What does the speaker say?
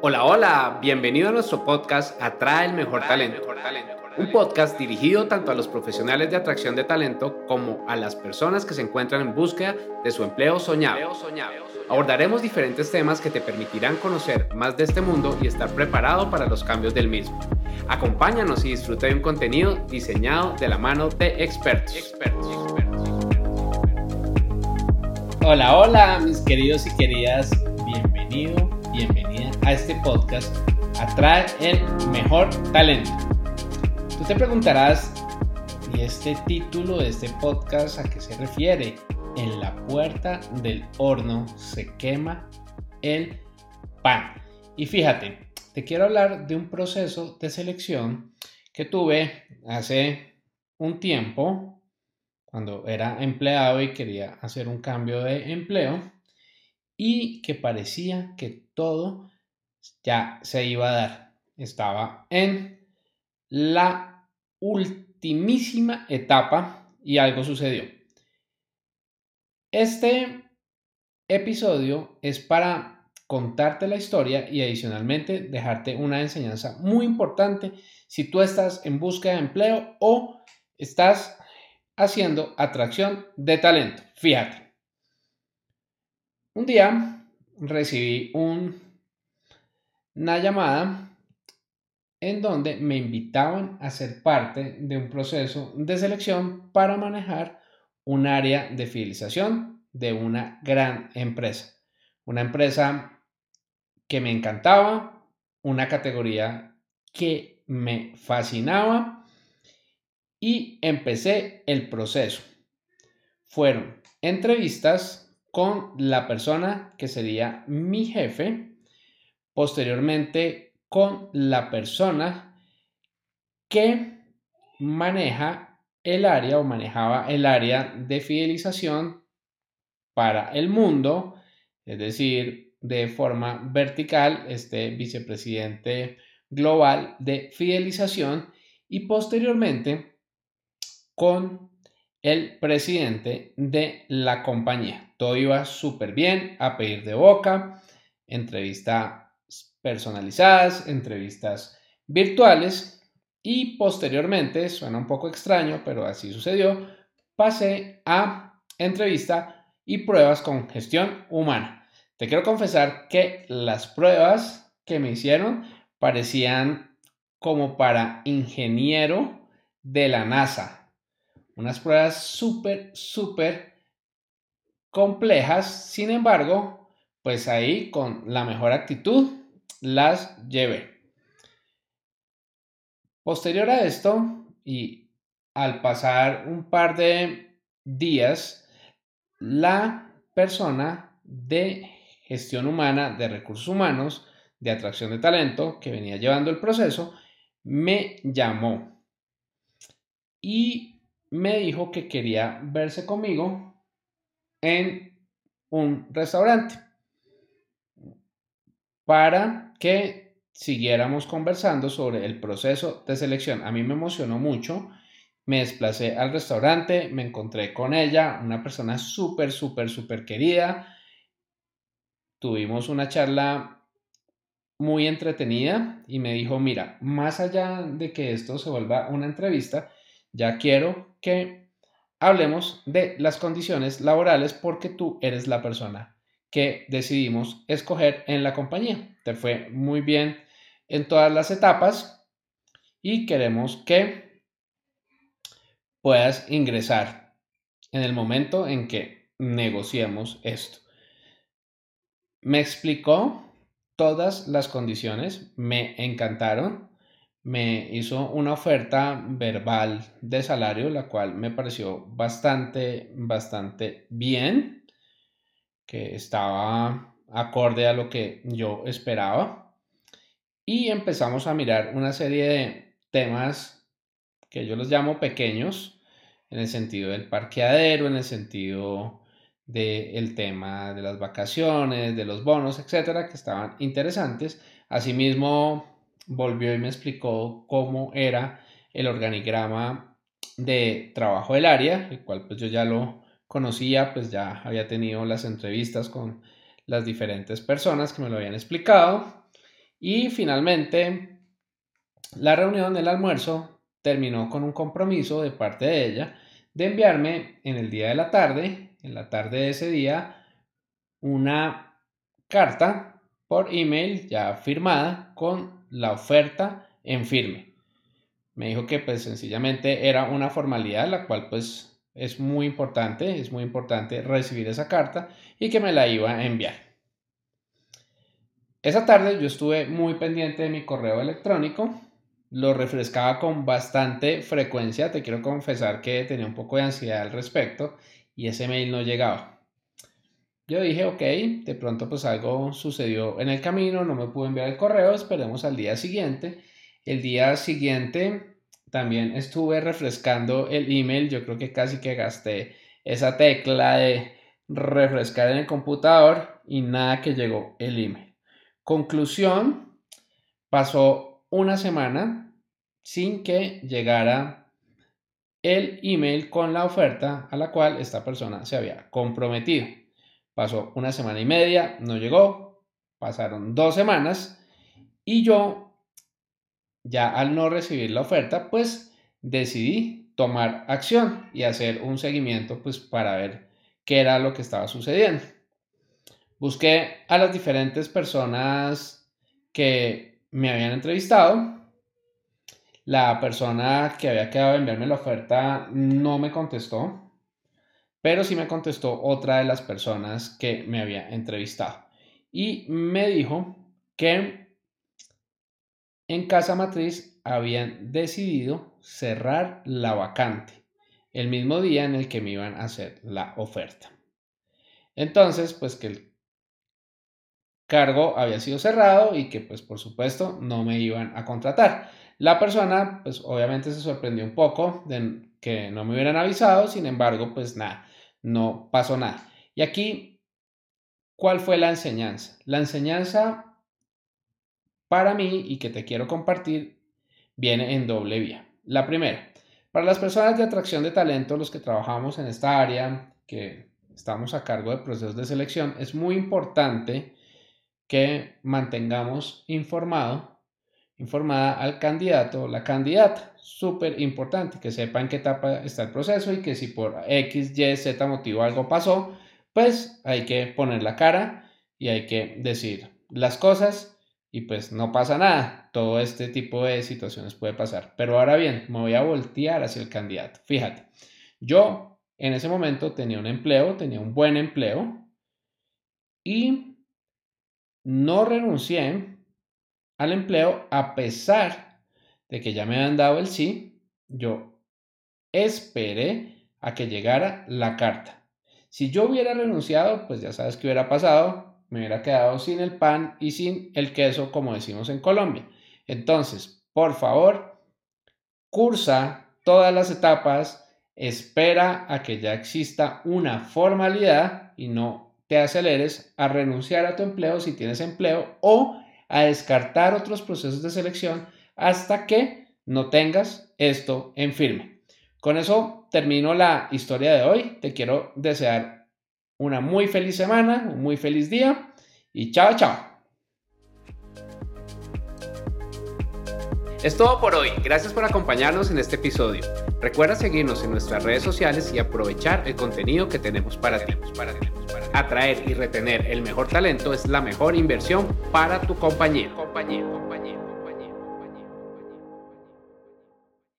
Hola, hola, bienvenido a nuestro podcast Atrae el Mejor Talento. Un podcast dirigido tanto a los profesionales de atracción de talento como a las personas que se encuentran en búsqueda de su empleo soñado. Abordaremos diferentes temas que te permitirán conocer más de este mundo y estar preparado para los cambios del mismo. Acompáñanos y disfruta de un contenido diseñado de la mano de expertos. Hola, hola, mis queridos y queridas, bienvenido, a este podcast Atrae el mejor talento. Tú te preguntarás, ¿y este título de este podcast a qué se refiere? En la puerta del horno se quema el pan. Y fíjate, te quiero hablar de un proceso de selección que tuve hace un tiempo cuando era empleado y quería hacer un cambio de empleo y que parecía que todo ya se iba a dar. Estaba en la ultimísima etapa y algo sucedió. Este episodio es para contarte la historia y adicionalmente dejarte una enseñanza muy importante si tú estás en búsqueda de empleo o estás haciendo atracción de talento. Fíjate. Un día recibí una llamada en donde me invitaban a ser parte de un proceso de selección para manejar un área de fidelización de una gran empresa. Una empresa que me encantaba, una categoría que me fascinaba y empecé el proceso. Fueron entrevistas con la persona que sería mi jefe, posteriormente con la persona que maneja el área o manejaba el área de fidelización para el mundo, es decir, de forma vertical, este vicepresidente global de fidelización y posteriormente con el presidente de la compañía. Todo iba súper bien, a pedir de boca, entrevistas personalizadas, entrevistas virtuales y posteriormente, suena un poco extraño, pero así sucedió, pasé a entrevista y pruebas con gestión humana. Te quiero confesar que las pruebas que me hicieron parecían como para ingeniero de la NASA unas pruebas súper, súper complejas. Sin embargo, pues ahí con la mejor actitud las llevé. Posterior a esto y al pasar un par de días, la persona de gestión humana, de recursos humanos, de atracción de talento que venía llevando el proceso, me llamó y me dijo que quería verse conmigo en un restaurante para que siguiéramos conversando sobre el proceso de selección. A mí me emocionó mucho. Me desplacé al restaurante, me encontré con ella, una persona súper, súper, súper querida. Tuvimos una charla muy entretenida y me dijo, mira, más allá de que esto se vuelva una entrevista, ya quiero que hablemos de las condiciones laborales porque tú eres la persona que decidimos escoger en la compañía. Te fue muy bien en todas las etapas y queremos que puedas ingresar en el momento en que negociemos esto. Me explicó todas las condiciones, me encantaron me hizo una oferta verbal de salario, la cual me pareció bastante, bastante bien, que estaba acorde a lo que yo esperaba. Y empezamos a mirar una serie de temas que yo los llamo pequeños, en el sentido del parqueadero, en el sentido del tema de las vacaciones, de los bonos, etcétera, que estaban interesantes. Asimismo, volvió y me explicó cómo era el organigrama de trabajo del área, el cual pues yo ya lo conocía, pues ya había tenido las entrevistas con las diferentes personas que me lo habían explicado Y finalmente, la reunión, el almuerzo, terminó con un compromiso de parte de ella de enviarme en el día de la tarde, en la tarde de ese día, una carta por email ya firmada con la oferta en firme. Me dijo que pues sencillamente era una formalidad, la cual pues es muy importante, es muy importante recibir esa carta y que me la iba a enviar. Esa tarde yo estuve muy pendiente de mi correo electrónico, lo refrescaba con bastante frecuencia, te quiero confesar que tenía un poco de ansiedad al respecto y ese mail no llegaba. Yo dije, ok, de pronto pues algo sucedió en el camino, no me pudo enviar el correo, esperemos al día siguiente. El día siguiente también estuve refrescando el email, yo creo que casi que gasté esa tecla de refrescar en el computador y nada que llegó el email. Conclusión, pasó una semana sin que llegara el email con la oferta a la cual esta persona se había comprometido. Pasó una semana y media, no llegó, pasaron dos semanas y yo, ya al no recibir la oferta, pues decidí tomar acción y hacer un seguimiento pues para ver qué era lo que estaba sucediendo. Busqué a las diferentes personas que me habían entrevistado. La persona que había quedado de enviarme la oferta no me contestó pero sí me contestó otra de las personas que me había entrevistado y me dijo que en Casa Matriz habían decidido cerrar la vacante el mismo día en el que me iban a hacer la oferta. Entonces, pues que el cargo había sido cerrado y que pues por supuesto no me iban a contratar. La persona pues obviamente se sorprendió un poco de que no me hubieran avisado, sin embargo pues nada, no pasó nada. Y aquí, ¿cuál fue la enseñanza? La enseñanza para mí y que te quiero compartir viene en doble vía. La primera, para las personas de atracción de talento, los que trabajamos en esta área, que estamos a cargo de procesos de selección, es muy importante que mantengamos informado informada al candidato la candidata. Súper importante que sepa en qué etapa está el proceso y que si por X, Y, Z motivo algo pasó, pues hay que poner la cara y hay que decir las cosas y pues no pasa nada. Todo este tipo de situaciones puede pasar. Pero ahora bien, me voy a voltear hacia el candidato. Fíjate, yo en ese momento tenía un empleo, tenía un buen empleo y no renuncié al empleo a pesar de que ya me habían dado el sí, yo esperé a que llegara la carta. Si yo hubiera renunciado, pues ya sabes qué hubiera pasado, me hubiera quedado sin el pan y sin el queso, como decimos en Colombia. Entonces, por favor, cursa todas las etapas, espera a que ya exista una formalidad y no te aceleres a renunciar a tu empleo si tienes empleo o a descartar otros procesos de selección hasta que no tengas esto en firme. Con eso termino la historia de hoy. Te quiero desear una muy feliz semana, un muy feliz día y chao, chao. Es todo por hoy. Gracias por acompañarnos en este episodio. Recuerda seguirnos en nuestras redes sociales y aprovechar el contenido que tenemos para ti. Atraer y retener el mejor talento es la mejor inversión para tu compañía.